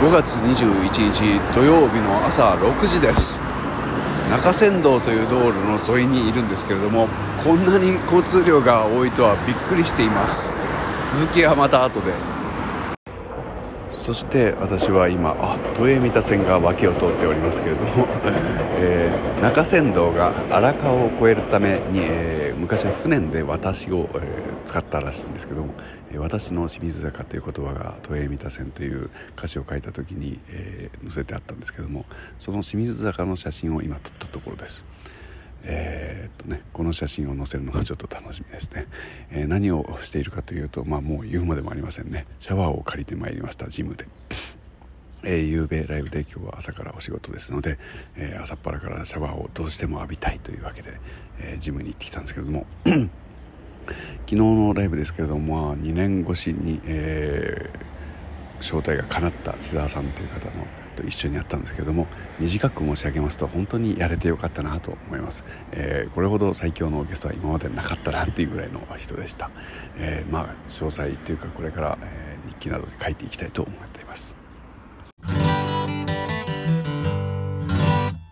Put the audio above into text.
5月21日土曜日の朝6時です。中山道という道路の沿いにいるんですけれどもこんなに交通量が多いとはびっくりしています。続きはまた後で。そして私は今あ都営三田線が脇を通っておりますけれども、えー、中山道が荒川を越えるために、えー、昔は船で私を、えー、使ったらしいんですけども「えー、私の清水坂」という言葉が都営三田線という歌詞を書いた時に、え載せてあったんですけどもその清水坂の写真を今撮ったところです。え、っとね、この写真を載せるのがちょっと楽しみですね、えー、何をしているかというと、まあ、もう言うまでもありませんねシャワーを借りてまいりましたジムで。えー、夕べライブで今日は朝からお仕事ですので、えー、朝っぱらからシャワーをどうしても浴びたいというわけで、えー、ジムに行ってきたんですけれども 昨日のライブですけれども、まあ、2年越しに、えー、招待が叶った千沢さんという方のと一緒にやったんですけれども短く申し上げますと本当にやれてよかったなと思います、えー、これほど最強のゲストは今までなかったなっていうぐらいの人でした、えー、まあ詳細っていうかこれから、えー、日記などに書いていきたいと思っています。